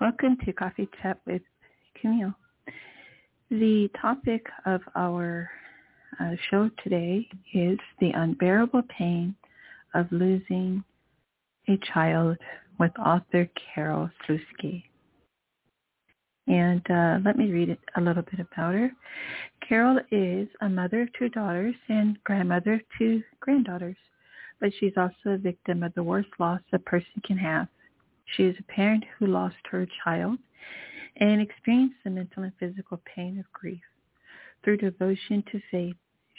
Welcome to Coffee Chat with Camille. The topic of our uh, show today is the unbearable pain of losing a child with author Carole Sluski. And uh, let me read a little bit about her. Carole is a mother of two daughters and grandmother of two granddaughters, but she's also a victim of the worst loss a person can have. She is a parent who lost her child and experienced the mental and physical pain of grief. Through devotion to faith,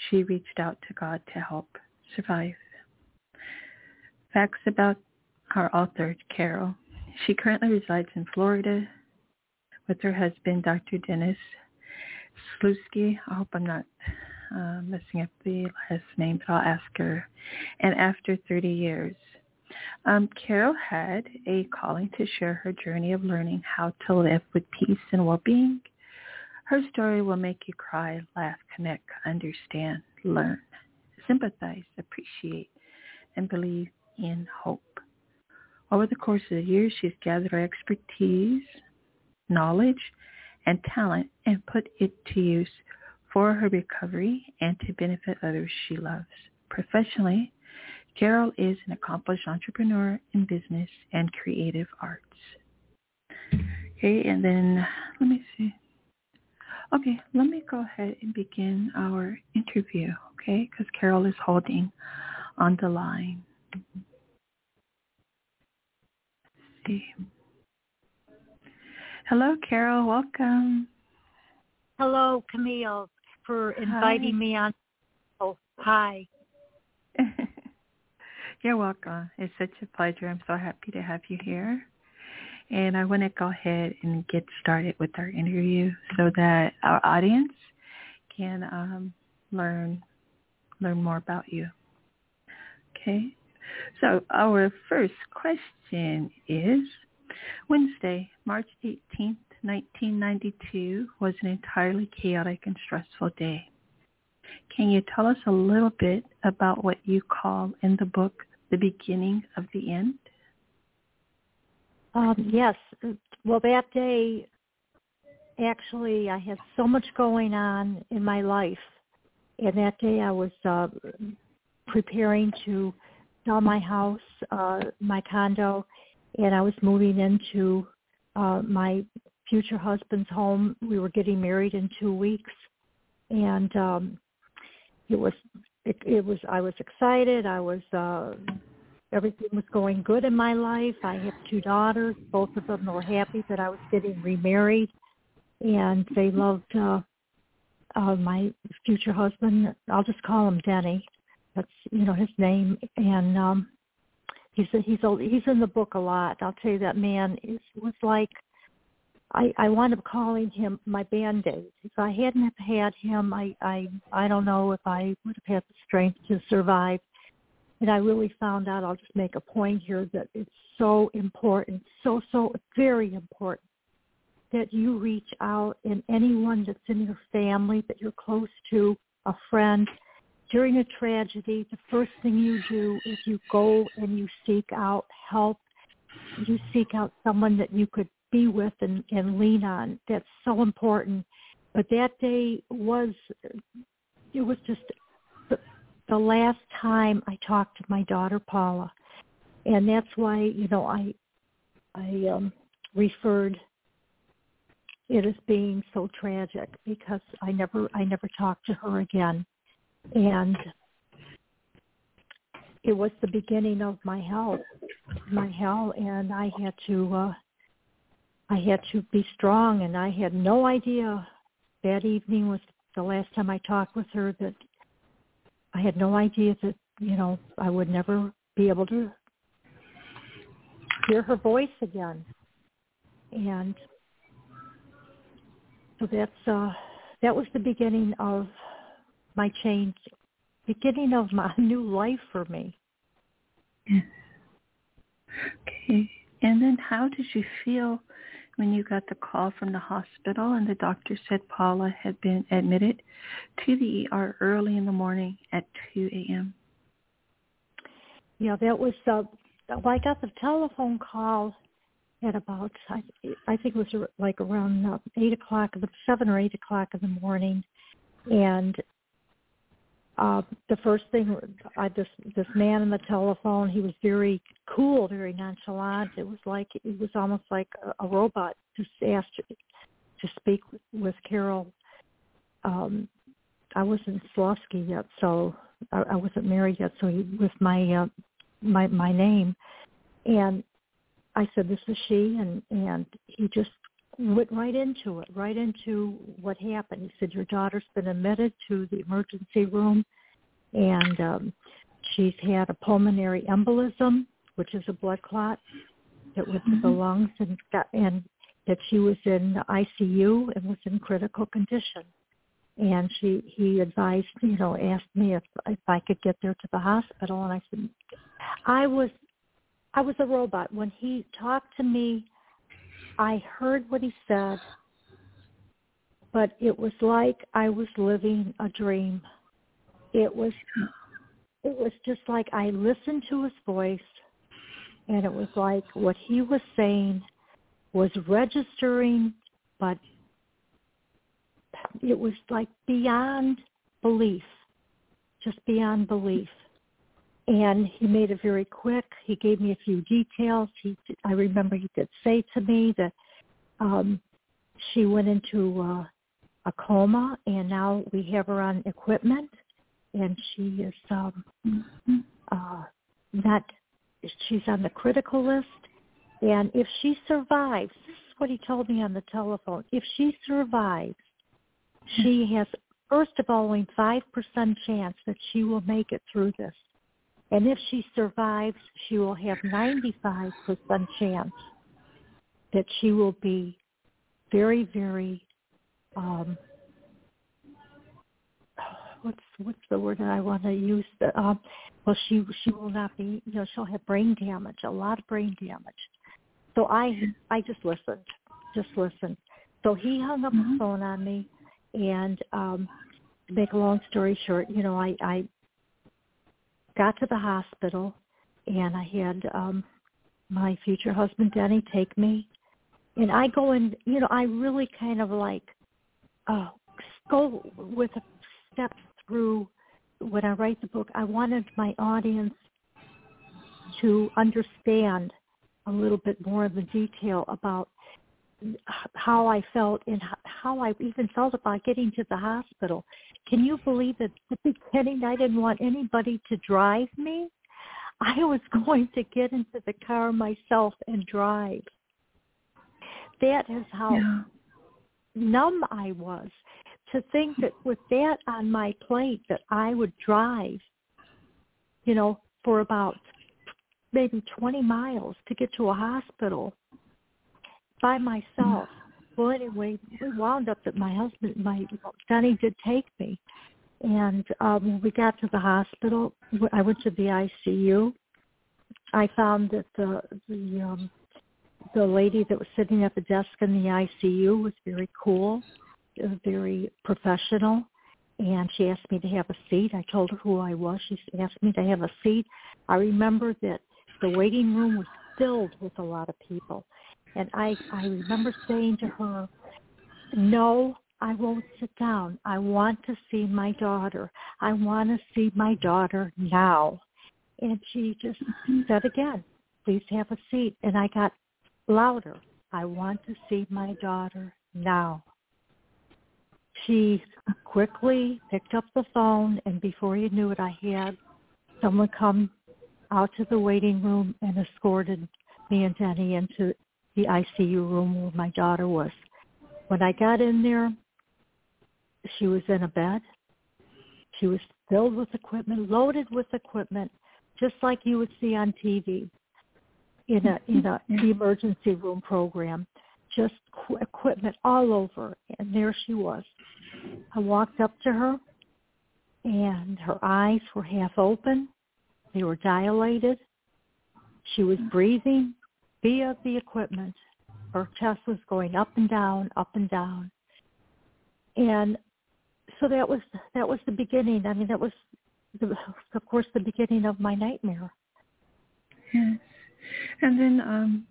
she reached out to God to help survive. Facts about our author, Carole. She currently resides in Florida with her husband, Dr. Dennis Sluski. I hope I'm not uh, messing up the last name, but I'll ask her. And after 30 years, um, Carole had a calling to share her journey of learning how to live with peace and well-being. Her story will make you cry, laugh, connect, understand, learn, sympathize, appreciate, and believe in hope. Over the course of the years, she's gathered her expertise, knowledge, and talent and put it to use for her recovery and to benefit others she loves. Professionally, Carole is an accomplished entrepreneur in business and creative arts. Okay, and then let me see. Okay, let me go ahead and begin our interview, okay, because Carole is holding on the line. Let's see. Hello, Carole. Welcome. Hello, Camille, for inviting hi. me on. Oh, hi. You're welcome. It's such a pleasure. I'm so happy to have you here. And I want to go ahead and get started with our interview so that our audience can um, learn learn more about you. Okay. So our first question is Wednesday, March 18th, 1992 was an entirely chaotic and stressful day. Can you tell us a little bit about what you call in the book the beginning of the end? Um, yes. Well, that day, actually, I had so much going on in my life. And that day I was uh, preparing to sell my house, uh, my condo, and I was moving into uh, my future husband's home. We were getting married in two weeks. And um, it was it, it was I was excited. I was uh, everything was going good in my life. I have two daughters. Both of them were happy that I was getting remarried, and they loved uh, uh, my future husband. I'll just call him Denny. That's you know his name, and um, he's a, he's a, he's in the book a lot. I'll tell you that man is was like I, I wound up calling him my band-aid. If I hadn't have had him, I, I, I don't know if I would have had the strength to survive. And I really found out, I'll just make a point here, that it's so important, so, so very important that you reach out and anyone that's in your family that you're close to, a friend, during a tragedy, the first thing you do is you go and you seek out help. You seek out someone that you could be with and, and lean on. That's so important. But that day was, it was just the, the last time I talked to my daughter Paula, and that's why you know I, I um, referred it as being so tragic because I never I never talked to her again, and it was the beginning of my hell, my hell, and I had to uh, I had to be strong, and I had no idea. That evening was the last time I talked with her. That I had no idea that you know I would never be able to hear her voice again. And so that's uh that was the beginning of my change beginning of my new life for me. Okay. And then how did you feel when you got the call from the hospital and the doctor said Paula had been admitted to the ER early in the morning at 2 a.m.? Yeah, that was, uh, well, I got the telephone call at about, I, I think it was like around uh, 8 o'clock, 7 or 8 o'clock in the morning. And uh, the first thing, I this this man on the telephone, he was very cool, very nonchalant. It was like it was almost like a, a robot. Just asked to speak with Carole. Um, I wasn't Sluski yet, so I, I wasn't married yet. So he with my uh, my my name, and I said, "This is she," and and he just went right into it, right into what happened. He said, your daughter's been admitted to the emergency room and um, she's had a pulmonary embolism, which is a blood clot that went to the mm-hmm. lungs and got, and that she was in ICU and was in critical condition. And she he advised, you know, asked me if if I could get there to the hospital and I said I was I was a robot. When he talked to me I heard what he said, but it was like I was living a dream. It was it was just like I listened to his voice and it was like what he was saying was registering but it was like beyond belief just beyond belief and he made it very quick. He gave me a few details. He, I remember he did say to me that um, she went into uh, a coma, and now we have her on equipment, and she is um, uh, not. She's on the critical list, and if she survives, this is what he told me on the telephone. If she survives, she has first of all only five percent chance that she will make it through this and if she survives, she will have 95% chance that she will be very, very, um, what's what's the word that I want to use? The, um, well, she she will not be, you know, she'll have brain damage, a lot of brain damage. So I I just listened, just listened. So he hung up mm-hmm. the phone on me, and um, to make a long story short, you know, I I got to the hospital and I had um my future husband Denny take me. And I go in you know, I really kind of like uh go with a step through when I write the book, I wanted my audience to understand a little bit more of the detail about how I felt and how I even felt about getting to the hospital. Can you believe that at the beginning I didn't want anybody to drive me? I was going to get into the car myself and drive. That is how yeah. numb I was to think that with that on my plate that I would drive, you know, for about maybe 20 miles to get to a hospital by myself. Well, anyway, we wound up that my husband, my Sonny did take me, and um, when we got to the hospital, I went to the ICU. I found that the the um, the lady that was sitting at the desk in the ICU was very cool, very professional, and she asked me to have a seat. I told her who I was. She asked me to have a seat. I remember that the waiting room was filled with a lot of people and I, I remember saying to her, no, I won't sit down. I want to see my daughter. I want to see my daughter now. And she just said again, please have a seat. And I got louder. I want to see my daughter now. She quickly picked up the phone and before you knew it, I had someone come out to the waiting room and escorted me and Denny into the ICU room where my daughter was. When I got in there, she was in a bed. She was filled with equipment, loaded with equipment, just like you would see on TV. in a in a the mm-hmm. emergency room program, just qu- equipment all over, and there she was. I walked up to her, and her eyes were half open. They were dilated. She was breathing via the equipment. Her chest was going up and down, up and down. And so that was that was the beginning. I mean, that was, the, of course, the beginning of my nightmare. Yes. And then, um,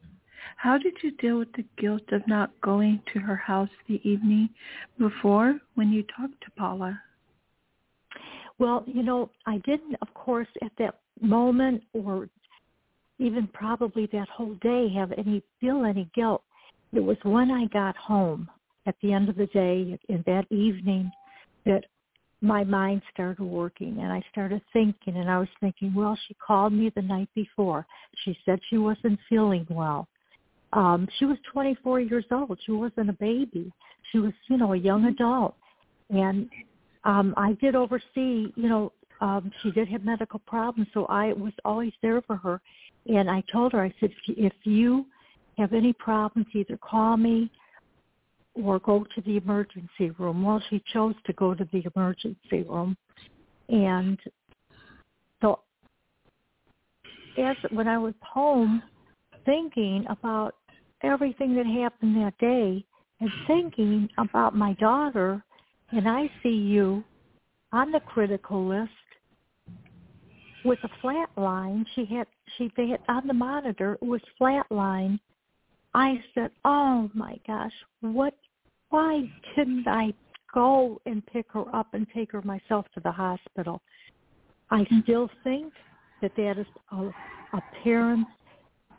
how did you deal with the guilt of not going to her house the evening before when you talked to Paula? Well, you know, I didn't, of course, at that moment or even probably that whole day have any feel any guilt. It was when I got home at the end of the day in that evening that my mind started working and I started thinking and I was thinking, well, she called me the night before. She said she wasn't feeling well. Um, she was 24 years old. She wasn't a baby. She was, you know, a young adult. And um, I did oversee, you know, um, she did have medical problems, so I was always there for her. And I told her, I said, if you have any problems, either call me or go to the emergency room. Well, she chose to go to the emergency room. And so as when I was home thinking about everything that happened that day and thinking about my daughter and I see you on the critical list with a flat line. She had she they had on the monitor it was flat line I said, "Oh my gosh, what? Why didn't I go and pick her up and take her myself to the hospital?" I mm-hmm. still think that that is a, a parent's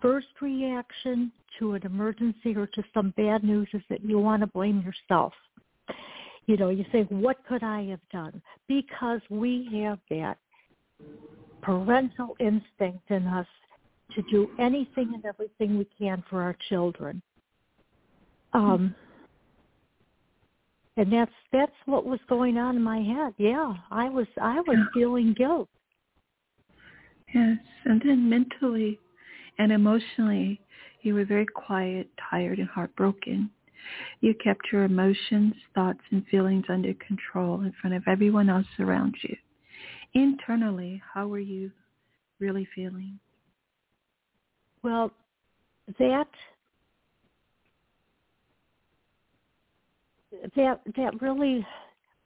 first reaction to an emergency or to some bad news is that you want to blame yourself. You know, you say, "What could I have done?" Because we have that parental instinct in us to do anything and everything we can for our children. Um, and that's that's what was going on in my head. Yeah, I was I was feeling guilt. Yes, and then mentally and emotionally, you were very quiet, tired, and heartbroken. You kept your emotions, thoughts, and feelings under control in front of everyone else around you. Internally, how were you really feeling? Well, that that that really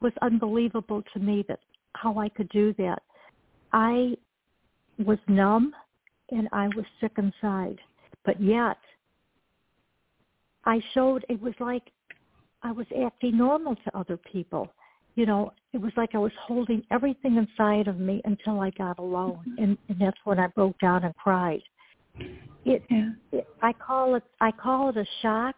was unbelievable to me that how I could do that. I was numb and I was sick inside, but yet I showed it was like I was acting normal to other people. You know, it was like I was holding everything inside of me until I got alone, mm-hmm. and, and that's when I broke down and cried. It, yeah. it I call it I call it a shock.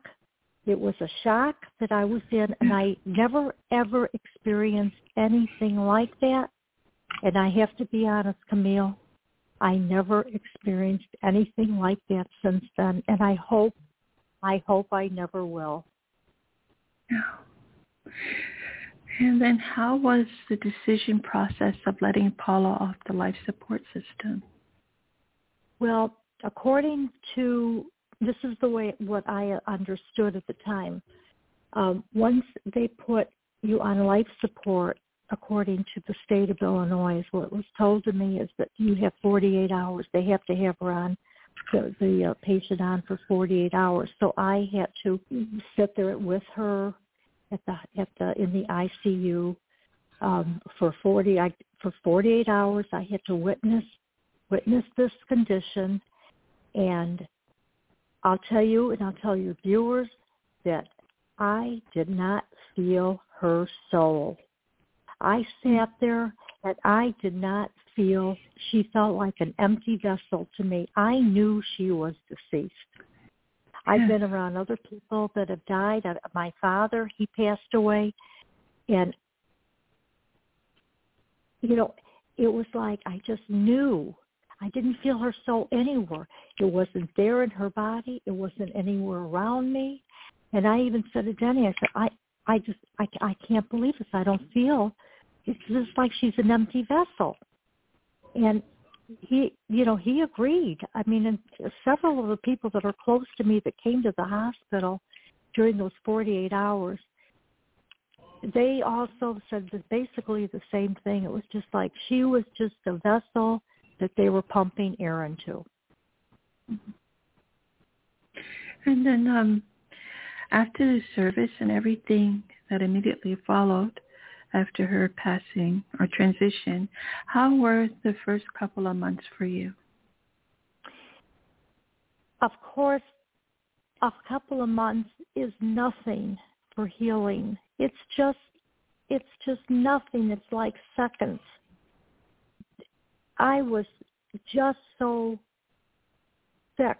It was a shock that I was in and I never ever experienced anything like that. And I have to be honest, Camille, I never experienced anything like that since then and I hope I hope I never will. Yeah. And then how was the decision process of letting Paula off the life support system? Well, according to this is the way what I understood at the time. Um, once they put you on life support, according to the state of Illinois, what was told to me is that you have 48 hours. They have to have her on the, the uh, patient on for 48 hours. So I had to sit there with her at the at the in the ICU um, for 40 I, for 48 hours. I had to witness witness this condition and I'll tell you, and I'll tell your viewers, that I did not feel her soul. I sat there and I did not feel, she felt like an empty vessel to me. I knew she was deceased. I've been around other people that have died. Uh, my father, he passed away. And, you know, it was like I just knew I didn't feel her soul anywhere. It wasn't there in her body. It wasn't anywhere around me. And I even said to Denny, I said, I, I just, I, I can't believe this. I don't feel. It's just like she's an empty vessel. And he you know he agreed. I mean and several of the people that are close to me that came to the hospital during those 48 hours they also said basically the same thing. It was just like she was just a vessel that they were pumping air into. And then um after the service and everything that immediately followed after her passing or transition, how were the first couple of months for you? Of course, a couple of months is nothing for healing. It's just it's just nothing. It's like seconds. I was just so sick,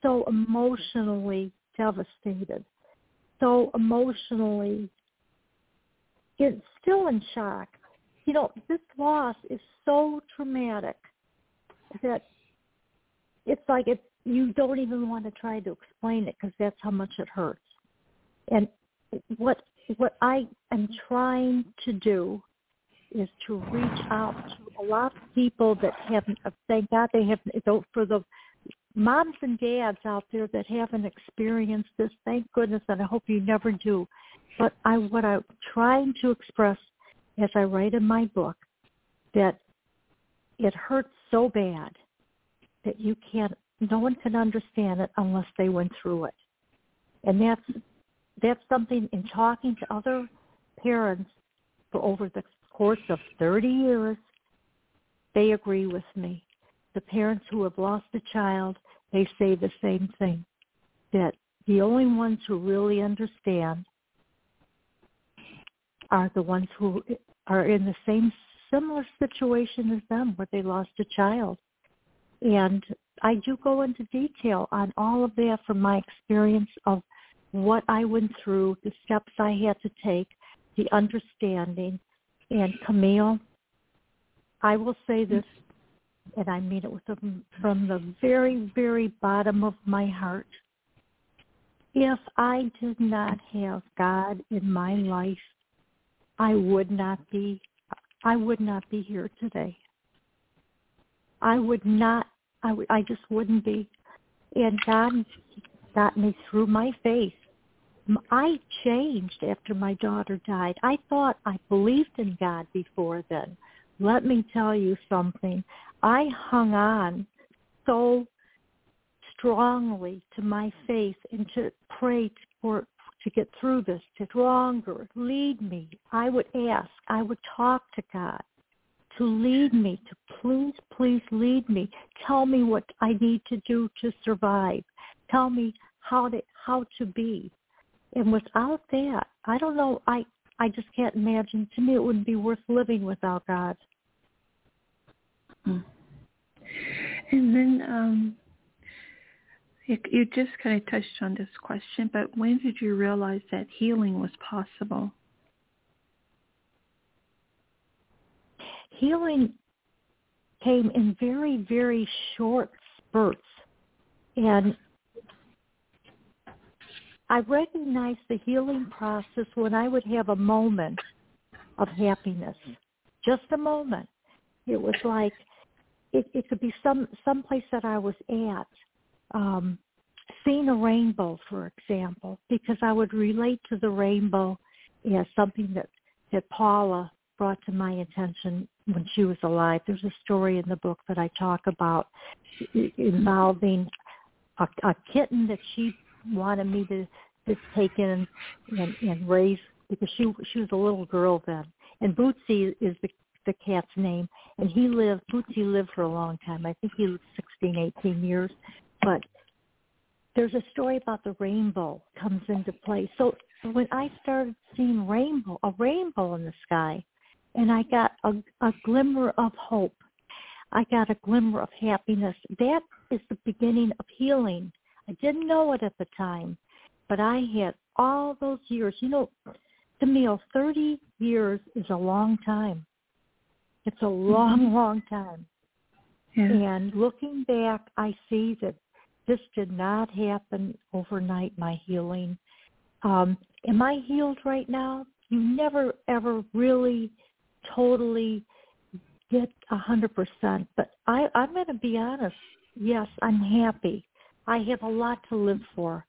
so emotionally devastated, so emotionally it's still in shock. You know, this loss is so traumatic that it's like it you don't even want to try to explain it because that's how much it hurts. And what what I am trying to do is to reach out to a lot of people that haven't. Thank God they have. For the moms and dads out there that haven't experienced this, thank goodness, and I hope you never do. But I, what I'm trying to express as I write in my book, that it hurts so bad that you can't, no one can understand it unless they went through it. And that's, that's something in talking to other parents for over the course of 30 years, they agree with me. The parents who have lost a child, they say the same thing, that the only ones who really understand are the ones who are in the same similar situation as them where they lost a child. And I do go into detail on all of that from my experience of what I went through, the steps I had to take, the understanding. And Camille, I will say this, and I mean it with the, from the very, very bottom of my heart. If I did not have God in my life I would not be I would not be here today. I would not I would I just wouldn't be. And God got me through my faith. I changed after my daughter died. I thought I believed in God before then. Let me tell you something. I hung on so strongly to my faith and to pray for to get through this, to stronger, lead me. I would ask, I would talk to God to lead me, to please, please lead me. Tell me what I need to do to survive. Tell me how to how to be. And without that, I don't know. I I just can't imagine. To me, it wouldn't be worth living without God. Hmm. And then um, you just kind of touched on this question, but when did you realize that healing was possible? Healing came in very, very short spurts. And I recognized the healing process when I would have a moment of happiness, just a moment. It was like it, it could be some some place that I was at um, seeing a rainbow, for example, because I would relate to the rainbow as something that, that Paula brought to my attention when she was alive. There's a story in the book that I talk about involving a, a kitten that she wanted me to, to take in and, and raise because she she was a little girl then. And Bootsy is the the cat's name, and he lived. Bootsy lived for a long time. I think he lived 16, 18 years. But there's a story about the rainbow comes into play. So when I started seeing rainbow, a rainbow in the sky, and I got a, a glimmer of hope, I got a glimmer of happiness. That is the beginning of healing. I didn't know it at the time, but I had all those years. You know, to me, 30 years is a long time. It's a long, mm-hmm. long time. Yeah. And looking back, I see that this did not happen overnight, my healing. Um, am I healed right now? You never, ever really totally get a hundred percent. But I, I'm going to be honest. Yes, I'm happy. I have a lot to live for.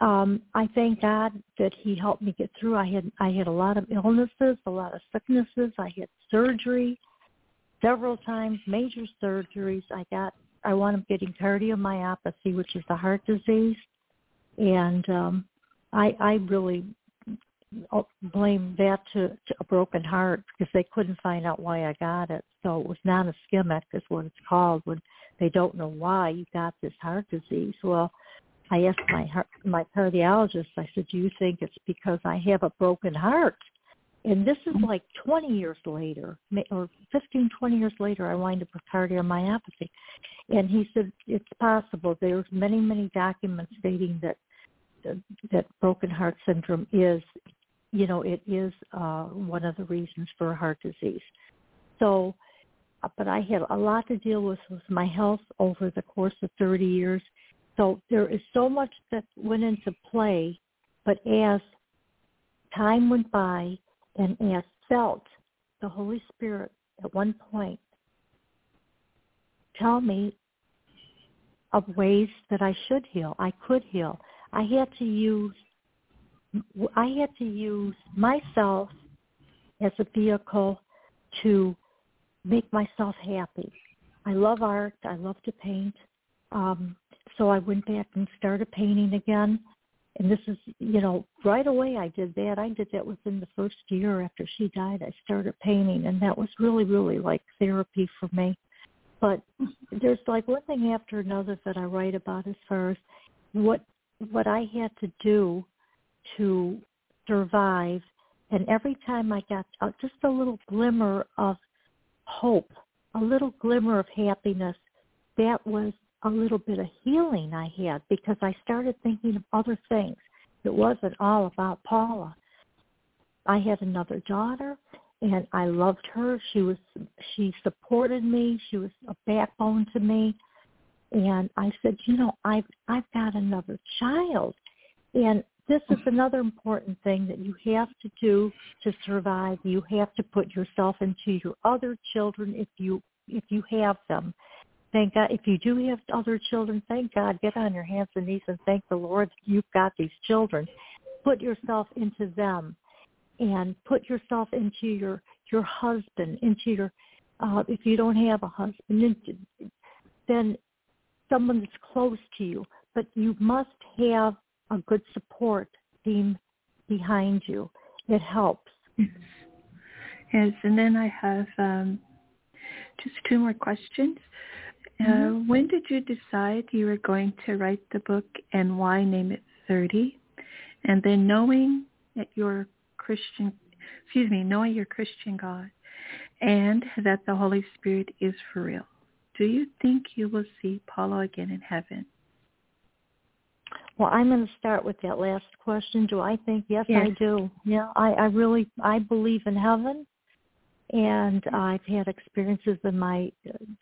Um, I thank God that He helped me get through. I had I had a lot of illnesses, a lot of sicknesses. I had surgery several times, major surgeries. I got I wound up getting cardiomyopathy, which is the heart disease, and um, I I really blame that to, to a broken heart because they couldn't find out why I got it. So it was non-ischemic is what it's called when they don't know why you got this heart disease. Well, I asked my heart, my cardiologist. I said, "Do you think it's because I have a broken heart?" And this is like 20 years later, or 15, 20 years later, I wind up with cardiomyopathy. And he said it's possible. There's many, many documents stating that that broken heart syndrome is you know, it is uh, one of the reasons for heart disease. So, uh, but I had a lot to deal with with my health over the course of 30 years. So there is so much that went into play, but as time went by and as felt the Holy Spirit at one point tell me of ways that I should heal, I could heal. I had to use I had to use myself as a vehicle to make myself happy. I love art. I love to paint. Um, so I went back and started painting again. And this is, you know, right away I did that. I did that within the first year after she died. I started painting, and that was really, really like therapy for me. But there's like one thing after another that I write about as far as what what I had to do to survive. And every time I got uh, just a little glimmer of hope, a little glimmer of happiness, that was a little bit of healing I had because I started thinking of other things. It wasn't all about Paula. I had another daughter and I loved her. She was she supported me. She was a backbone to me. And I said, you know, I've I've got another child. And this is another important thing that you have to do to survive. You have to put yourself into your other children if you if you have them. Thank God. If you do have other children, thank God. Get on your hands and knees and thank the Lord you've got these children. Put yourself into them, and put yourself into your your husband, into your. Uh, if you don't have a husband, then someone that's close to you. But you must have a good support team behind you. It helps. Yes, and then I have um, just two more questions. Uh, mm-hmm. When did you decide you were going to write the book and why name it 30? And then knowing that you're Christian, excuse me, knowing your Christian God and that the Holy Spirit is for real, do you think you will see Paula again in heaven? Well, I'm going to start with that last question. Do I think? Yes, yes. I do. Yeah, I, I really, I believe in heaven, and I've had experiences in my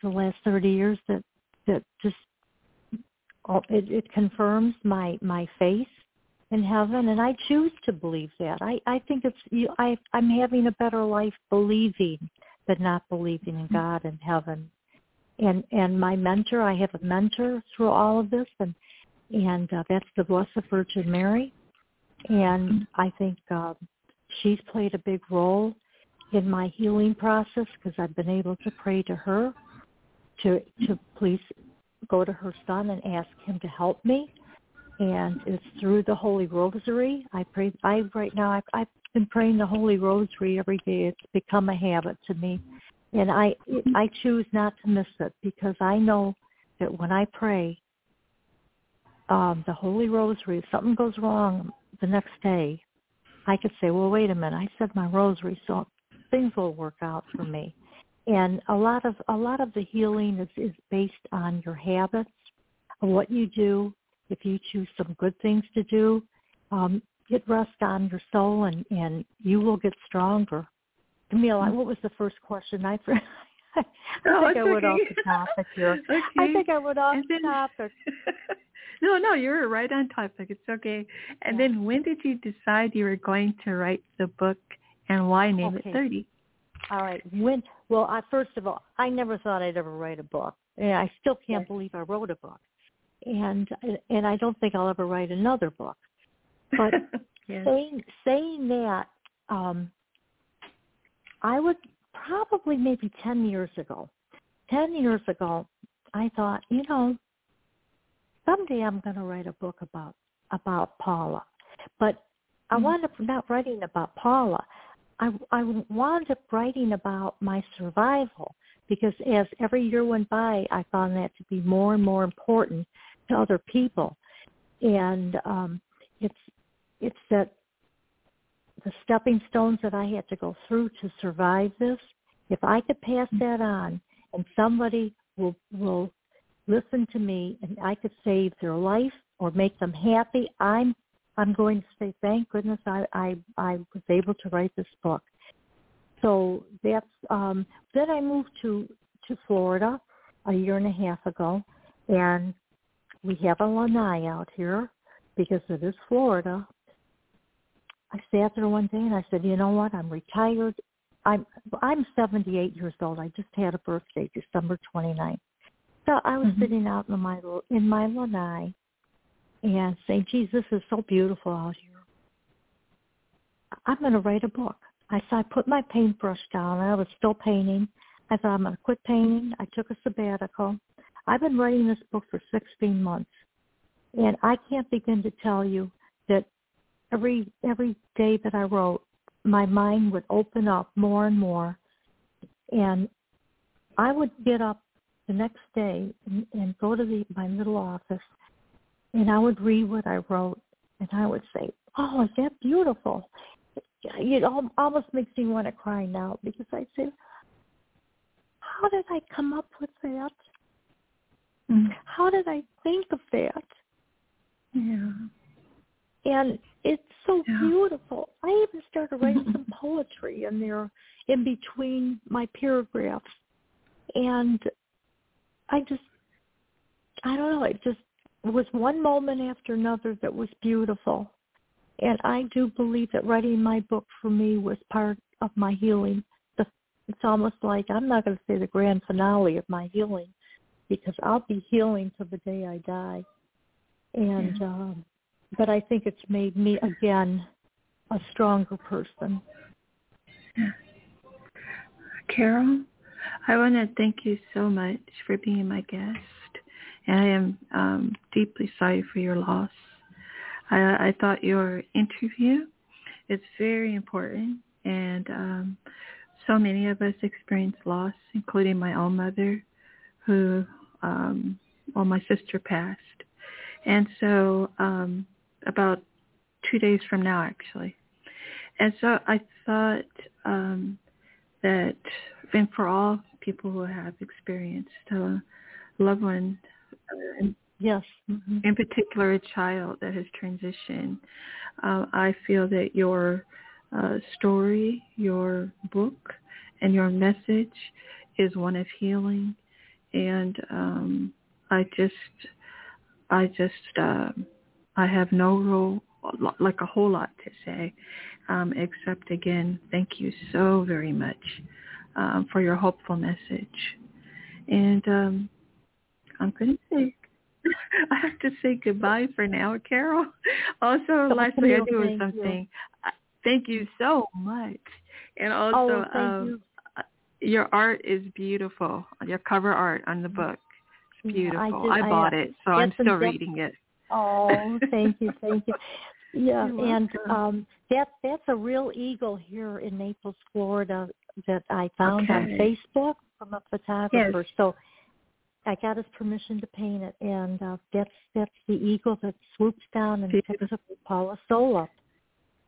the last 30 years that that just oh, it, it confirms my my faith in heaven, and I choose to believe that. I I think it's you. I I'm having a better life believing than not believing in God and heaven. And and my mentor, I have a mentor through all of this, and and uh, that's the Blessed Virgin Mary. And I think uh, she's played a big role in my healing process because I've been able to pray to her to to please go to her son and ask him to help me. And it's through the Holy Rosary. I pray. I right now I've, I've been praying the Holy Rosary every day. It's become a habit to me, and I I choose not to miss it because I know that when I pray, um, the Holy Rosary, if something goes wrong the next day, I could say, well, wait a minute, I said my rosary, so things will work out for me. And a lot of a lot of the healing is, is based on your habits, what you do. If you choose some good things to do, um, get rest on your soul, and and you will get stronger. Camille, mm-hmm. what was the first question? I I oh, think I went okay. off the topic here. okay. I think I went off the topic. no, no, you were right on topic. It's okay. And yeah. then when did you decide you were going to write the book and why name okay. it 30? All right. When Well, I, first of all, I never thought I'd ever write a book, and I still can't believe I wrote a book, and and I don't think I'll ever write another book. But yes. saying saying that, um, I would probably maybe ten years ago. Ten years ago, I thought, you know, someday I'm going to write a book about about Paula, but I mm-hmm. wound up not writing about Paula. I, I wound up writing about my survival because as every year went by, I found that to be more and more important to other people, and um, it's it's that the stepping stones that I had to go through to survive this. If I could pass mm-hmm. that on, and somebody will will listen to me, and I could save their life or make them happy, I'm I'm going to say, thank goodness I, I, I was able to write this book. So that's, um, then I moved to, to Florida a year and a half ago and we have a lanai out here because it is Florida. I sat there one day and I said, you know what? I'm retired. I'm I'm 78 years old. I just had a birthday, December 29th. So I was mm-hmm. sitting out in my in my lanai, and say, geez, this is so beautiful out here. I'm going to write a book. I so I put my paintbrush down. I was still painting. I thought I'm going to quit painting. I took a sabbatical. I've been writing this book for 16 months, and I can't begin to tell you that every every day that I wrote, my mind would open up more and more, and I would get up the next day and, and go to the my little office and I would read what I wrote, and I would say, "Oh, is that beautiful?" It almost makes me want to cry now because I say, "How did I come up with that? Mm-hmm. How did I think of that?" Yeah. And it's so yeah. beautiful. I even started writing some poetry in there in between my paragraphs. And I just I don't know, it just was one moment after another that was beautiful. And I do believe that writing my book for me was part of my healing. It's almost like I'm not going to say the grand finale of my healing because I'll be healing till the day I die. And yeah. um, but I think it's made me again a stronger person. Yeah. Carole, I want to thank you so much for being my guest and I am um, deeply sorry for your loss. I, I thought your interview is very important, and um, so many of us experience loss, including my own mother, who, um, well, my sister passed, and so um, about two days from now, actually. And so I thought um, that, and for all people who have experienced a loved one and yes, mm-hmm. in particular a child that has transitioned. Uh, I feel that your uh, story, your book, and your message is one of healing, and um, I just, I just, uh, I have no real, like a whole lot to say, um, except again, thank you so very much um, for your hopeful message, and um, I'm going to say I have to say goodbye for now, Carole. Also, lastly, I do something. You. Thank you so much. And also, oh, um, you. Uh, your art is beautiful. Your cover art on the book. It's beautiful. I, I bought I, it, so I'm still reading it. Oh, thank you, thank you. Yeah, and um that that's a real eagle here in Naples, Florida that I found okay. on Facebook from a photographer. Yes. So I got his permission to paint it, and uh, that's that's the eagle that swoops down and picks up Paula soul up.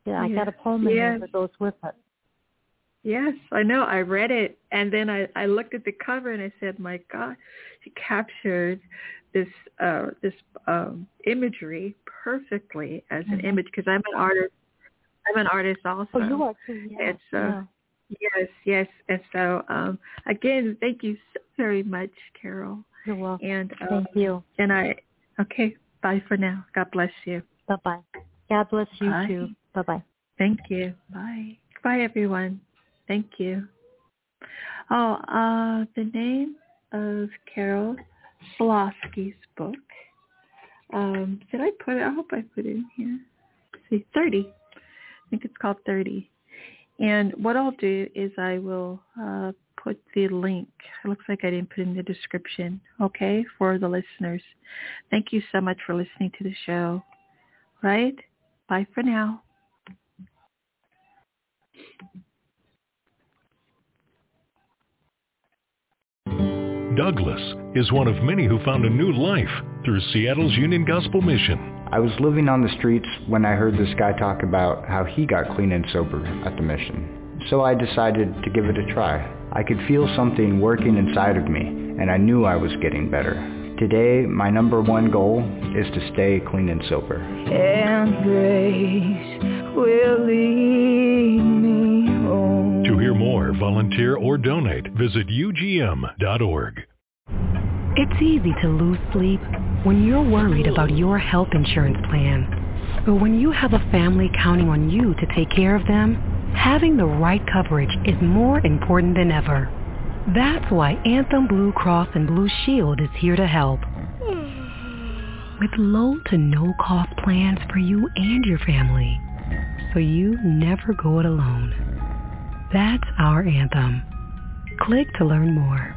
Yeah, I got a poem in there that goes with it. Yes, I know. I read it, and then I I looked at the cover and I said, "My God, she captured this uh this um imagery perfectly as an mm-hmm. image." Because I'm an artist. I'm an artist also. Oh, you are too. Yeah. It's uh, yeah. Yes, yes. And so um, again, thank you so very much, Carole. You're welcome. And um, thank you. And I okay, bye for now. God bless you. Bye bye. God bless you bye. too. Bye bye. Thank you. Bye. Bye everyone. Thank you. Oh, uh, the name of Carole Sluski's book. Um, did I put it? I hope I put it in here. Let's see, 30. I think it's called 30. And what I'll do is I will uh, put the link. It looks like I didn't put in the description, okay, for the listeners. Thank you so much for listening to the show. Right? Bye for now. Douglas is one of many who found a new life through Seattle's Union Gospel Mission. I was living on the streets when I heard this guy talk about how he got clean and sober at the mission. So I decided to give it a try. I could feel something working inside of me, and I knew I was getting better. Today, my number one goal is to stay clean and sober. And grace will lead me home. To hear more, volunteer, or donate, visit ugm.org. It's easy to lose sleep when you're worried about your health insurance plan. But when you have a family counting on you to take care of them, having the right coverage is more important than ever. That's why Anthem Blue Cross and Blue Shield is here to help. With low to no cost plans for you and your family. So you never go it alone. That's our anthem. Click to learn more.